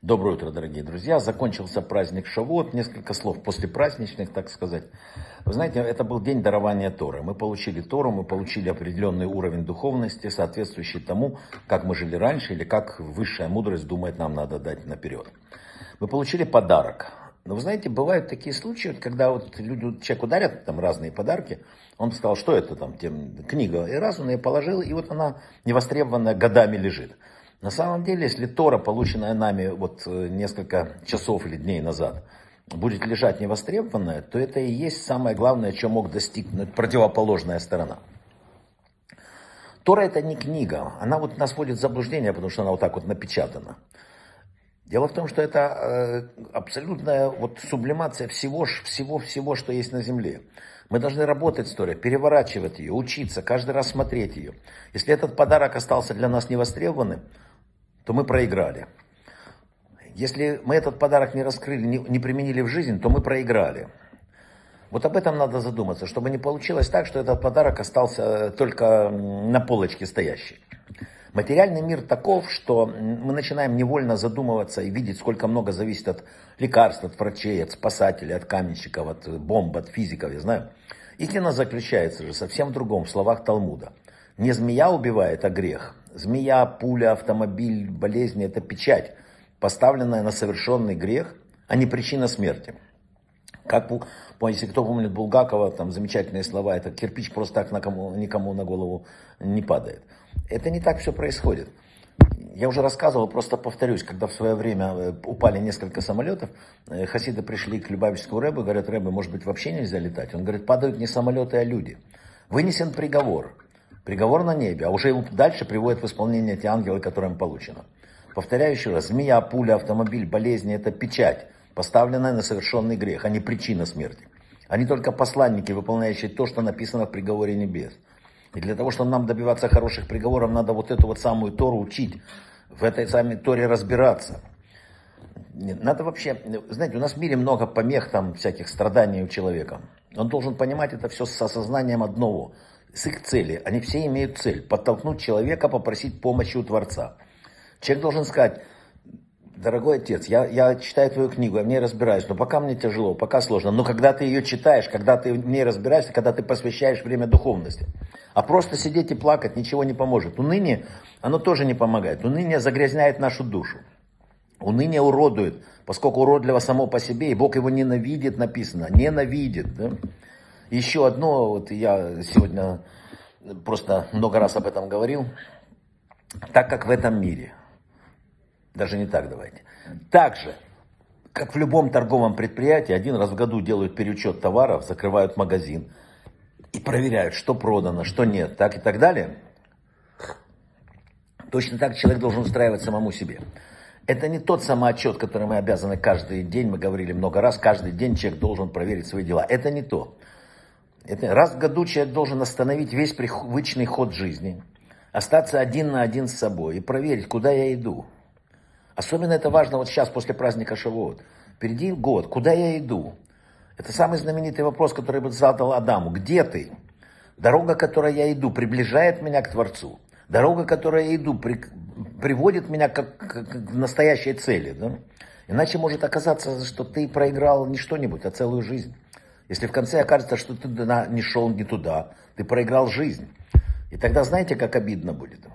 Доброе утро, дорогие друзья. Закончился праздник Шавуот. Несколько слов после праздничных, так сказать. Вы знаете, это был день дарования Торы. Мы получили Тору, мы получили определенный уровень духовности, соответствующий тому, как мы жили раньше или как высшая мудрость думает нам надо дать наперед. Мы получили подарок. Но вы знаете, бывают такие случаи, когда вот люди, человеку дарят там разные подарки, он сказал, что это там, тем, книга, и раз он ее положил, и вот она невостребованная годами лежит. На самом деле, если Тора, полученная нами вот э, несколько часов или дней назад, будет лежать невостребованная, то это и есть самое главное, что мог достигнуть противоположная сторона. Тора это не книга, она вот нас вводит в заблуждение, потому что она вот так вот напечатана. Дело в том, что это э, абсолютная вот сублимация всего, всего, всего, что есть на земле. Мы должны работать с Торой, переворачивать ее, учиться, каждый раз смотреть ее. Если этот подарок остался для нас невостребованным, то мы проиграли. Если мы этот подарок не раскрыли, не, не применили в жизнь, то мы проиграли. Вот об этом надо задуматься, чтобы не получилось так, что этот подарок остался только на полочке стоящий. Материальный мир таков, что мы начинаем невольно задумываться и видеть, сколько много зависит от лекарств, от врачей, от спасателей, от каменщиков, от бомб, от физиков, я знаю. Истина заключается же совсем в другом, в словах Талмуда. Не змея убивает, а грех. Змея, пуля, автомобиль, болезни – это печать, поставленная на совершенный грех, а не причина смерти. Как, если кто помнит Булгакова, там замечательные слова, это кирпич просто так на кому, никому на голову не падает. Это не так все происходит. Я уже рассказывал, просто повторюсь, когда в свое время э, упали несколько самолетов, э, хасиды пришли к Любавичскому рэбу, говорят, рэбы, может быть, вообще нельзя летать? Он говорит, падают не самолеты, а люди. Вынесен приговор. Приговор на небе, а уже дальше приводят в исполнение те ангелы, которые им получено. Повторяю еще раз, змея, пуля, автомобиль, болезни – это печать, поставленная на совершенный грех, а не причина смерти. Они только посланники, выполняющие то, что написано в приговоре небес. И для того, чтобы нам добиваться хороших приговоров, надо вот эту вот самую Тору учить, в этой самой Торе разбираться. Надо вообще, знаете, у нас в мире много помех, там, всяких страданий у человека. Он должен понимать это все с осознанием одного – с их цели. Они все имеют цель – подтолкнуть человека, попросить помощи у Творца. Человек должен сказать, дорогой отец, я, я читаю твою книгу, я в ней разбираюсь, но пока мне тяжело, пока сложно. Но когда ты ее читаешь, когда ты в ней разбираешься, когда ты посвящаешь время духовности. А просто сидеть и плакать ничего не поможет. Уныние, оно тоже не помогает. Уныние загрязняет нашу душу. Уныние уродует, поскольку уродливо само по себе, и Бог его ненавидит, написано, ненавидит. Да? Еще одно, вот я сегодня просто много раз об этом говорил, так как в этом мире, даже не так давайте, так же, как в любом торговом предприятии, один раз в году делают переучет товаров, закрывают магазин и проверяют, что продано, что нет, так и так далее. Точно так человек должен устраивать самому себе. Это не тот самоотчет, который мы обязаны каждый день, мы говорили много раз, каждый день человек должен проверить свои дела. Это не то. Это раз в году человек должен остановить весь привычный ход жизни, остаться один на один с собой и проверить, куда я иду. Особенно это важно вот сейчас, после праздника Шавуот. Впереди год, куда я иду? Это самый знаменитый вопрос, который бы задал Адаму. Где ты? Дорога, которой я иду, приближает меня к Творцу. Дорога, которой я иду, при, приводит меня к, к, к настоящей цели. Да? Иначе может оказаться, что ты проиграл не что-нибудь, а целую жизнь. Если в конце окажется, что ты не шел не туда, ты проиграл жизнь. И тогда знаете, как обидно будет?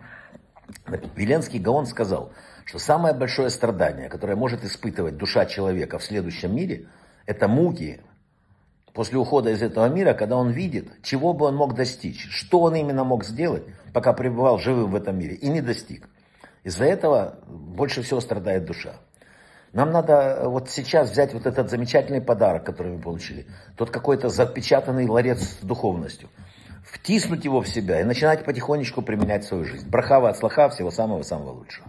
Веленский Гаон сказал, что самое большое страдание, которое может испытывать душа человека в следующем мире, это муки после ухода из этого мира, когда он видит, чего бы он мог достичь, что он именно мог сделать, пока пребывал живым в этом мире, и не достиг. Из-за этого больше всего страдает душа. Нам надо э, вот сейчас взять вот этот замечательный подарок, который мы получили, тот какой-то запечатанный ларец с духовностью, втиснуть его в себя и начинать потихонечку применять в свою жизнь. Брахава от слаха, всего самого-самого лучшего.